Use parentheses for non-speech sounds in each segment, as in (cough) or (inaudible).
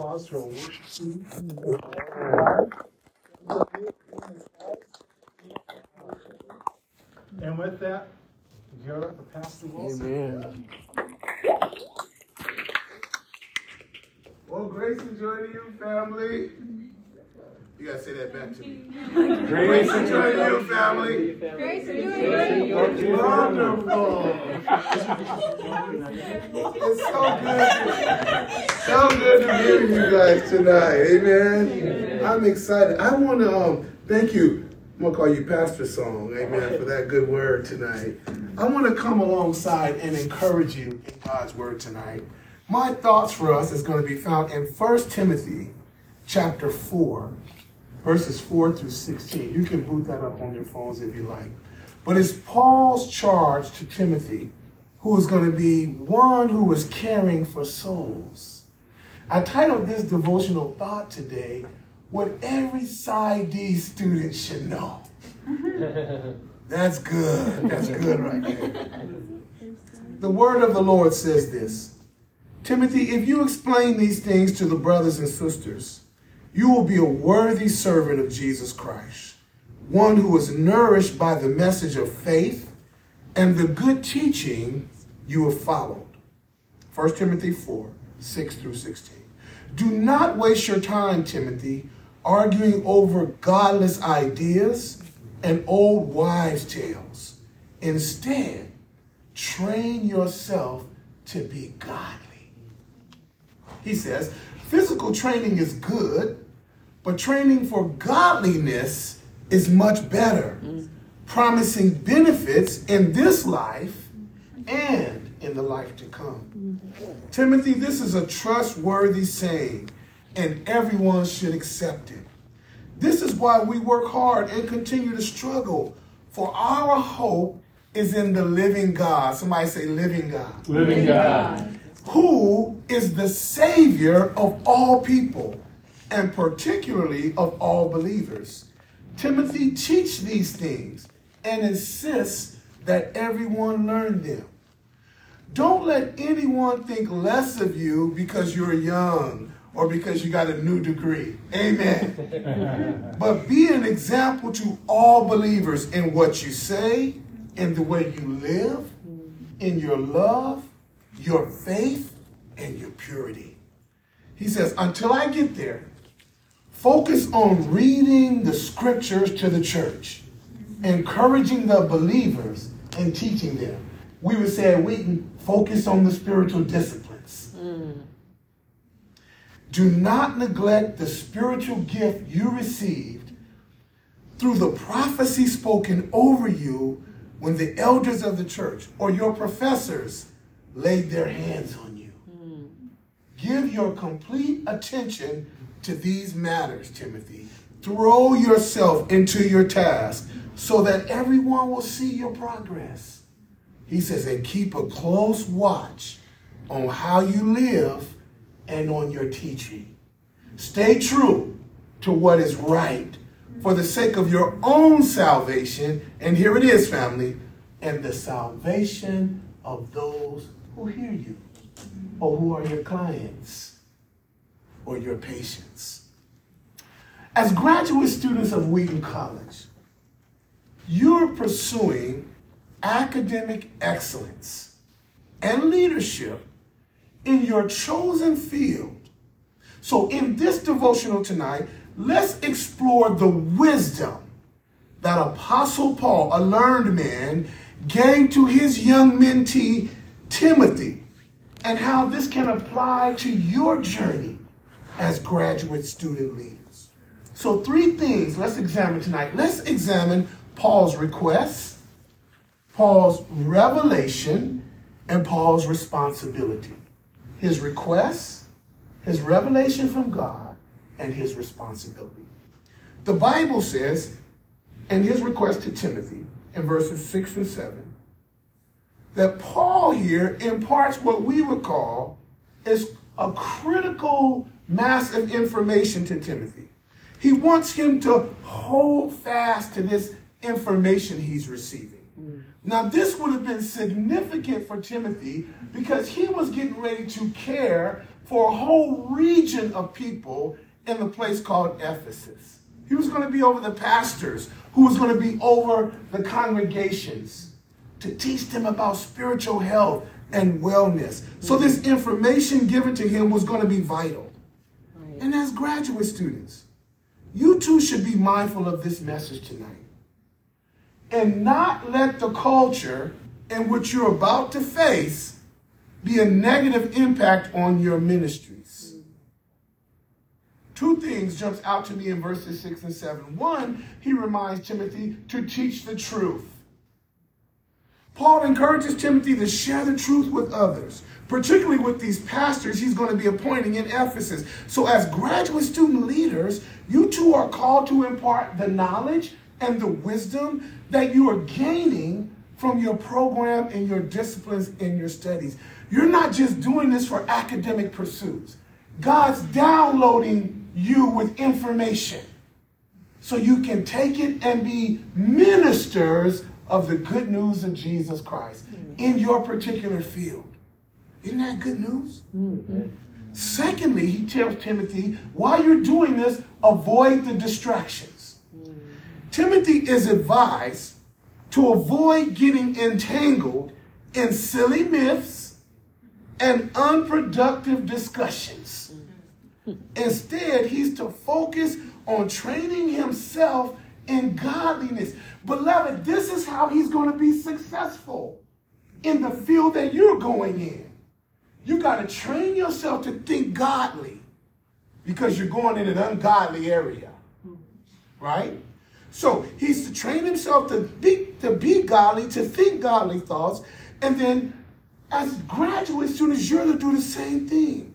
applause worship team. And with that, give it up for Pastor Wilson. Amen. Well, grace and joy to you, family. You gotta say that back to me. Grace and joy to you, family. Grace and joy. Wonderful. It's so good. So good to hear you guys tonight. Amen. I'm excited. I want to um, thank you. I'm gonna call you Pastor Song. Amen. For that good word tonight. I want to come alongside and encourage you in God's word tonight. My thoughts for us is going to be found in 1 Timothy chapter 4, verses 4 through 16. You can boot that up on your phones if you like. But it's Paul's charge to Timothy, who is going to be one who is caring for souls. I titled this devotional thought today, What Every PsyD Student Should Know. (laughs) That's good. That's good right there. (laughs) The word of the Lord says this Timothy, if you explain these things to the brothers and sisters, you will be a worthy servant of Jesus Christ, one who is nourished by the message of faith and the good teaching you have followed. 1 Timothy 4 6 through 16. Do not waste your time, Timothy, arguing over godless ideas and old wives' tales. Instead, train yourself to be godly. He says, physical training is good, but training for godliness is much better, promising benefits in this life and in the life to come. Timothy, this is a trustworthy saying, and everyone should accept it. This is why we work hard and continue to struggle, for our hope is in the living God. Somebody say, living God. Living God. Who is the Savior of all people, and particularly of all believers. Timothy, teach these things and insists that everyone learn them. Don't let anyone think less of you because you're young or because you got a new degree. Amen. (laughs) but be an example to all believers in what you say, in the way you live, in your love, your faith, and your purity. He says, until I get there, focus on reading the scriptures to the church, encouraging the believers, and teaching them. We would say at Wheaton, focus on the spiritual disciplines. Mm. Do not neglect the spiritual gift you received through the prophecy spoken over you when the elders of the church or your professors laid their hands on you. Give your complete attention to these matters, Timothy. Throw yourself into your task so that everyone will see your progress. He says, and keep a close watch on how you live and on your teaching. Stay true to what is right for the sake of your own salvation. And here it is, family, and the salvation of those who hear you or who are your clients or your patients. As graduate students of Wheaton College, you're pursuing academic excellence and leadership in your chosen field. So, in this devotional tonight, let's explore the wisdom that Apostle Paul, a learned man, gave to his young mentee, Timothy, and how this can apply to your journey as graduate student leaders. So, three things let's examine tonight. Let's examine Paul's request, Paul's revelation, and Paul's responsibility. His request, his revelation from God, and his responsibility. The Bible says, in his request to Timothy, in verses 6 and 7, that Paul here imparts what we would call is a critical mass of information to Timothy. He wants him to hold fast to this information he's receiving. Mm. Now, this would have been significant for Timothy because he was getting ready to care for a whole region of people in the place called Ephesus. He was going to be over the pastors, who was going to be over the congregations to teach them about spiritual health and wellness. So, this information given to him was going to be vital. And as graduate students, you too should be mindful of this message tonight and not let the culture in which you're about to face be a negative impact on your ministries. Two things jumps out to me in verses 6 and 7. One, he reminds Timothy to teach the truth. Paul encourages Timothy to share the truth with others, particularly with these pastors he's going to be appointing in Ephesus. So, as graduate student leaders, you too are called to impart the knowledge and the wisdom that you are gaining from your program and your disciplines in your studies. You're not just doing this for academic pursuits. God's downloading you with information so you can take it and be ministers of the good news of Jesus Christ in your particular field. Isn't that good news? Mm-hmm. Secondly, he tells Timothy, while you're doing this, avoid the distractions. Mm-hmm. Timothy is advised to avoid getting entangled in silly myths and unproductive discussions. Instead, he's to focus on training himself in godliness. Beloved, this is how he's going to be successful in the field that you're going in. You got to train yourself to think godly because you're going in an ungodly area. Right? So he's to train himself to be, to be godly, to think godly thoughts, and then as graduate students, you're to do the same thing.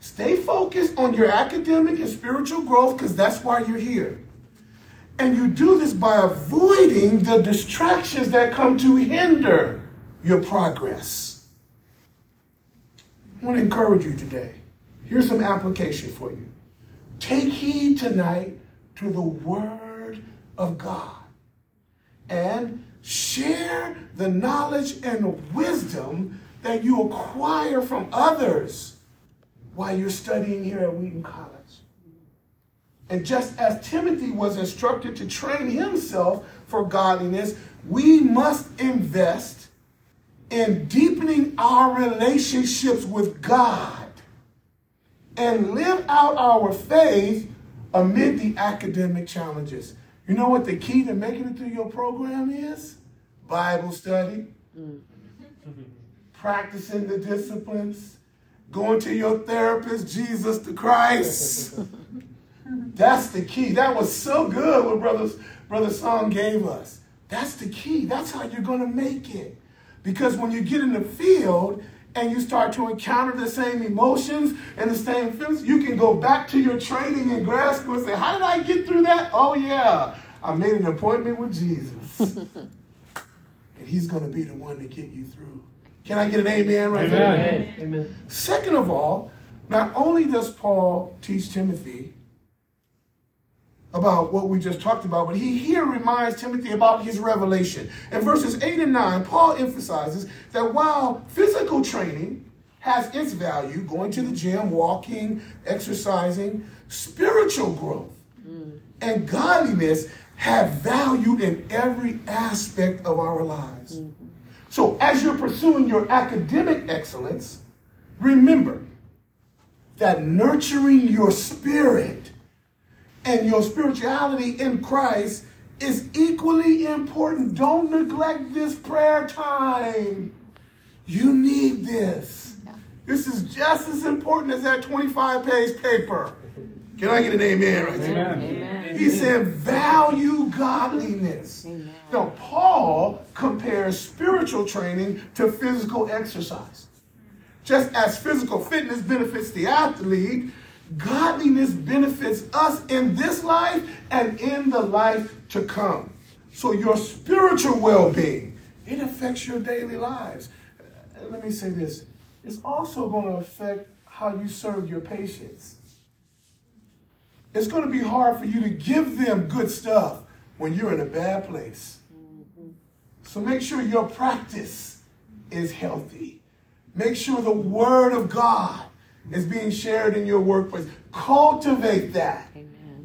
Stay focused on your academic and spiritual growth because that's why you're here. And you do this by avoiding the distractions that come to hinder your progress. I want to encourage you today. Here's some application for you. Take heed tonight to the word of God and share the knowledge and wisdom that you acquire from others while you're studying here at Wheaton College. And just as Timothy was instructed to train himself for godliness, we must invest in deepening our relationships with God and live out our faith amid the academic challenges. You know what the key to making it through your program is? Bible study, mm. practicing the disciplines, going to your therapist, Jesus the Christ. (laughs) Mm-hmm. That's the key. That was so good what Brother, Brother Song gave us. That's the key. That's how you're going to make it. Because when you get in the field and you start to encounter the same emotions and the same feelings, you can go back to your training in grad school and say, How did I get through that? Oh, yeah, I made an appointment with Jesus. (laughs) and he's going to be the one to get you through. Can I get an amen right amen. there? Amen. Second of all, not only does Paul teach Timothy about what we just talked about, but he here reminds Timothy about his revelation. In verses 8 and 9, Paul emphasizes that while physical training has its value, going to the gym, walking, exercising, spiritual growth mm. and godliness have value in every aspect of our lives. Mm-hmm. So as you're pursuing your academic excellence, remember that nurturing your spirit and your spirituality in Christ is equally important. Don't neglect this prayer time. You need this. This is just as important as that 25 page paper. Can I get an amen right there? Amen. He said, value godliness. Amen. Now, Paul compares spiritual training to physical exercise. Just as physical fitness benefits the athlete, Godliness benefits us in this life and in the life to come. So your spiritual well-being, it affects your daily lives. Uh, let me say this. It's also going to affect how you serve your patients. It's going to be hard for you to give them good stuff when you're in a bad place. So make sure your practice is healthy. Make sure the Word of God is being shared in your workplace. Cultivate that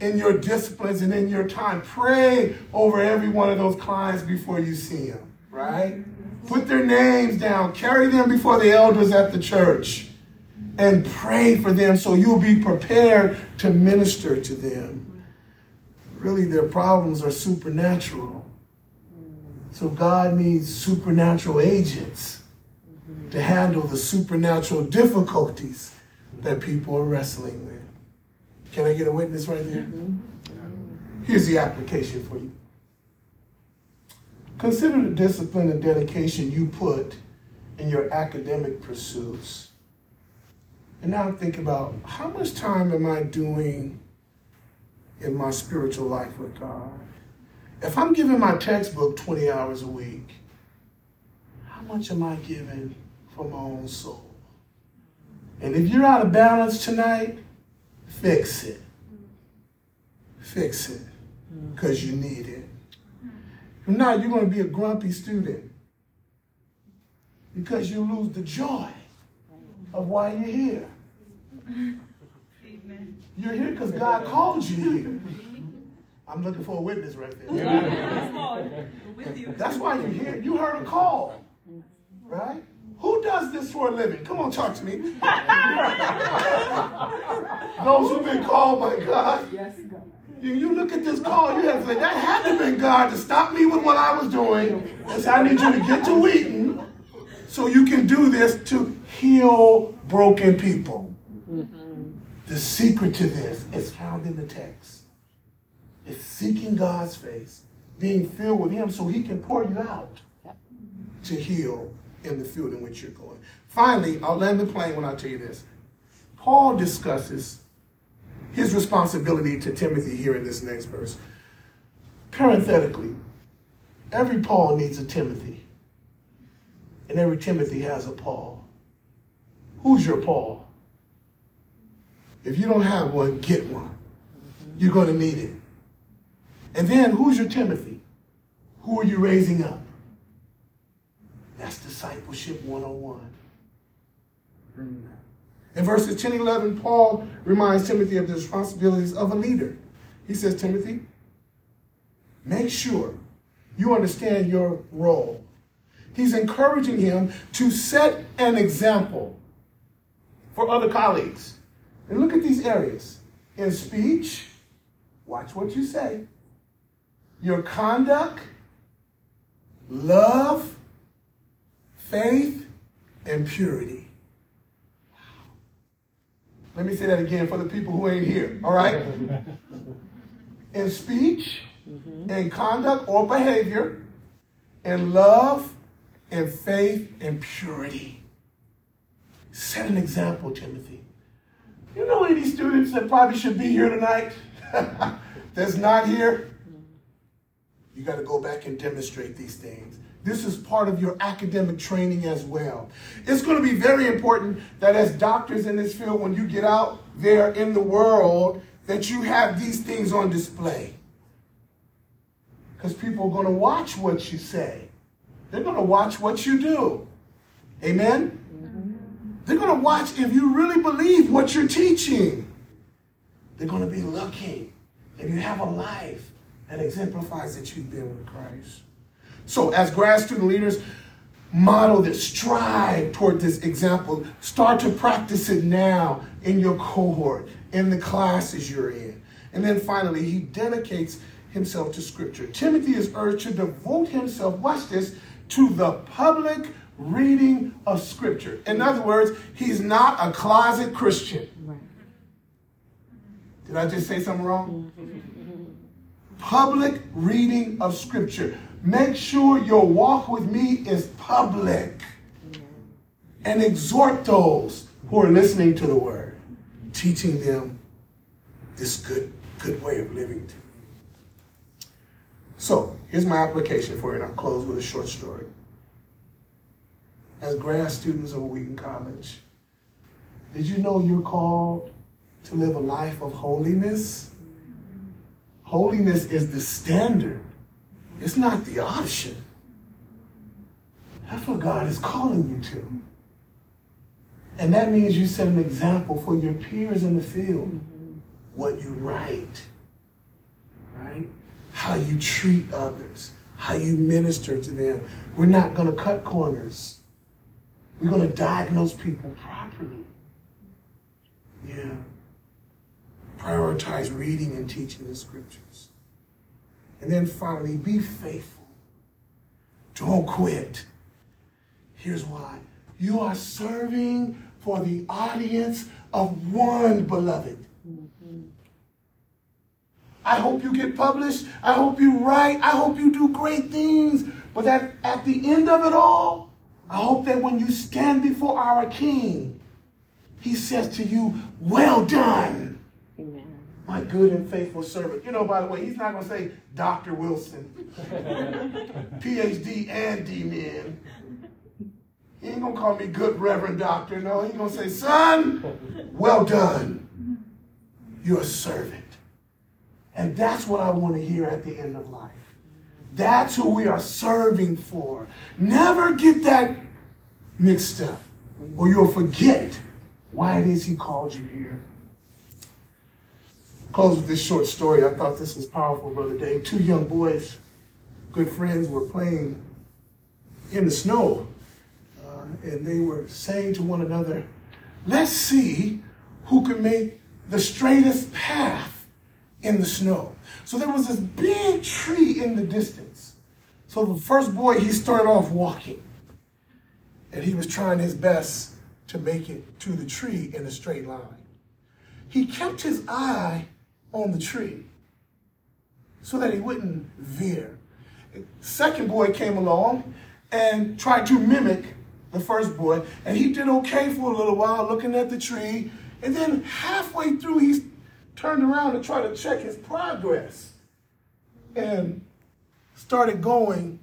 in your disciplines and in your time. Pray over every one of those clients before you see them, right? Put their names down, carry them before the elders at the church, and pray for them so you'll be prepared to minister to them. Really, their problems are supernatural. So God needs supernatural agents to handle the supernatural difficulties that people are wrestling with. Can I get a witness right there? Here's the application for you. Consider the discipline and dedication you put in your academic pursuits. And now think about how much time am I doing in my spiritual life with God? If I'm giving my textbook 20 hours a week, how much am I giving for my own soul? And if you're out of balance tonight, fix it. Fix it because you need it. If not, you're going to be a grumpy student because you lose the joy of why you're here. You're here because God called you here. I'm looking for a witness right there. That's why you're here. You heard a call, right? Who does this for a living? Come on, talk to me. Those who've been called by God. Yes, God. You, you look at this call, you have to say, that had to have been God to stop me with what I was doing. Because I need you to get to Wheaton so you can do this to heal broken people. The secret to this is found in the text. It's seeking God's face, being filled with Him so He can pour you out to heal in the field in which you're going. Finally, I'll land the plane when I tell you this. Paul discusses his responsibility to Timothy here in this next verse. Parenthetically, every Paul needs a Timothy, and every Timothy has a Paul. Who's your Paul? If you don't have one, get one. You're going to need it. And then, who's your Timothy? Who are you raising up? That's discipleship 101. In verses 10 and 11, Paul reminds Timothy of the responsibilities of a leader. He says, Timothy, make sure you understand your role. He's encouraging him to set an example for other colleagues. And look at these areas. In speech, watch what you say. Your conduct, love, faith, and purity. Let me say that again for the people who ain't here, all right? (laughs) in speech, mm-hmm. in conduct or behavior, in love, in faith, and purity. Set an example, Timothy. You know any students that probably should be here tonight (laughs) that's not here? You got to go back and demonstrate these things. This is part of your academic training as well. It's going to be very important that as doctors in this field, when you get out there in the world, that you have these things on display. Because people are going to watch what you say. They're going to watch what you do. Amen? Mm-hmm. They're going to watch if you really believe what you're teaching. They're going to be looking if you have a life that exemplifies that you've been with Christ. So, as grad student leaders, model this, strive toward this example. Start to practice it now in your cohort, in the classes you're in. And then finally, he dedicates himself to Scripture. Timothy is urged to devote himself, watch this, to the public reading of Scripture. In other words, he's not a closet Christian. Did I just say something wrong? public reading of Scripture. Make sure your walk with me is public. And exhort those who are listening to the word, teaching them this good, good way of living. So, here's my application for it. I'll close with a short story. As grad students of Wheaton College, did you know you're called to live a life of holiness? Holiness is the standard it's not the option. That's what God is calling you to. And that means you set an example for your peers in the field. Mm-hmm. What you write, right? How you treat others, how you minister to them. We're not going to cut corners. We're going to diagnose people properly. Yeah. Prioritize reading and teaching the scriptures. And then finally, be faithful. Don't quit. Here's why you are serving for the audience of one beloved. I hope you get published. I hope you write. I hope you do great things. But that at the end of it all, I hope that when you stand before our King, he says to you, Well done, Amen. My good and faithful servant. You know, by the way, he's not going to say Dr. Wilson, (laughs) PhD and D-Min. He ain't going to call me good Reverend Doctor. No, he's going to say, Son, well done. You're a servant. And that's what I want to hear at the end of life. That's who we are serving for. Never get that mixed up, or you'll forget why it is he called you here. Close with this short story. I thought this was powerful, Brother Dave. Two young boys, good friends, were playing in the snow, uh, and they were saying to one another, Let's see who can make the straightest path in the snow. So there was this big tree in the distance. So the first boy, he started off walking, and he was trying his best to make it to the tree in a straight line. He kept his eye on the tree so that he wouldn't veer. Second boy came along and tried to mimic the first boy, and he did okay for a little while looking at the tree. And then halfway through, he turned around to try to check his progress and started going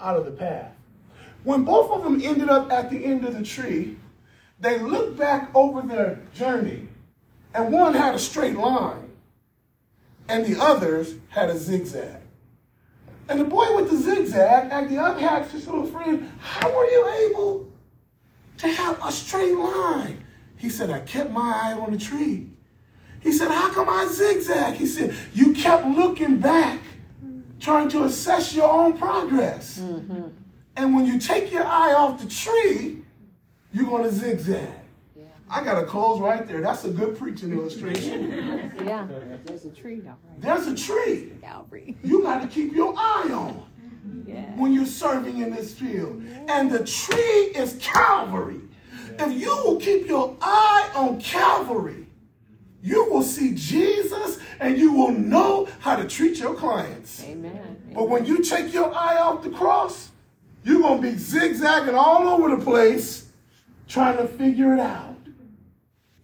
out of the path. When both of them ended up at the end of the tree, they looked back over their journey, and one had a straight line, and the others had a zigzag. And the boy with the zigzag the other asked his little friend, How were you able to have a straight line? He said, I kept my eye on the tree. He said, How come I zigzag? He said, You kept looking back, trying to assess your own progress. Mm-hmm. And when you take your eye off the tree, you're going to zigzag. Yeah. I got to close right there. That's a good preaching illustration. yeah, there's a tree now. Right? There's a tree. Calvary. You got to keep your eye on yeah. when you're serving in this field. Yeah. And the tree is Calvary. If you will keep your eye on Calvary, you will see Jesus and you will know how to treat your clients. Amen. But when you take your eye off the cross, you're going to be zigzagging all over the place trying to figure it out.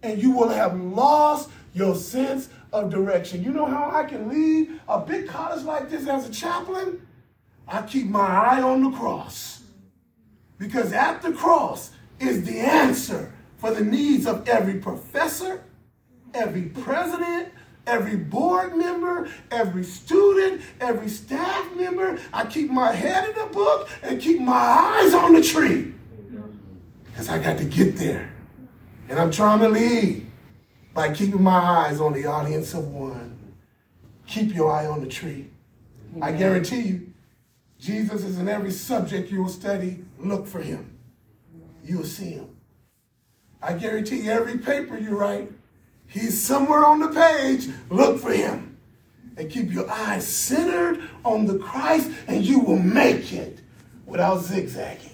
And you will have lost your sense of direction. You know how I can lead a big college like this as a chaplain? I keep my eye on the cross. Because at the cross is the answer for the needs of every professor, every president, every board member, every student, every staff member. I keep my head in the book and keep my eyes on the tree. Because I got to get there. And I'm trying to lead by keeping my eyes on the audience of one. Keep your eye on the tree. Amen. I guarantee you, Jesus is in every subject you will study. Look for him. You'll see him. I guarantee you, every paper you write, He's somewhere on the page. Look for him. And keep your eyes centered on the Christ, and you will make it without zigzagging.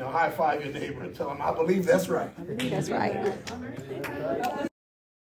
Amen. Now high five your neighbor and tell him, I believe that's right. I believe that's right.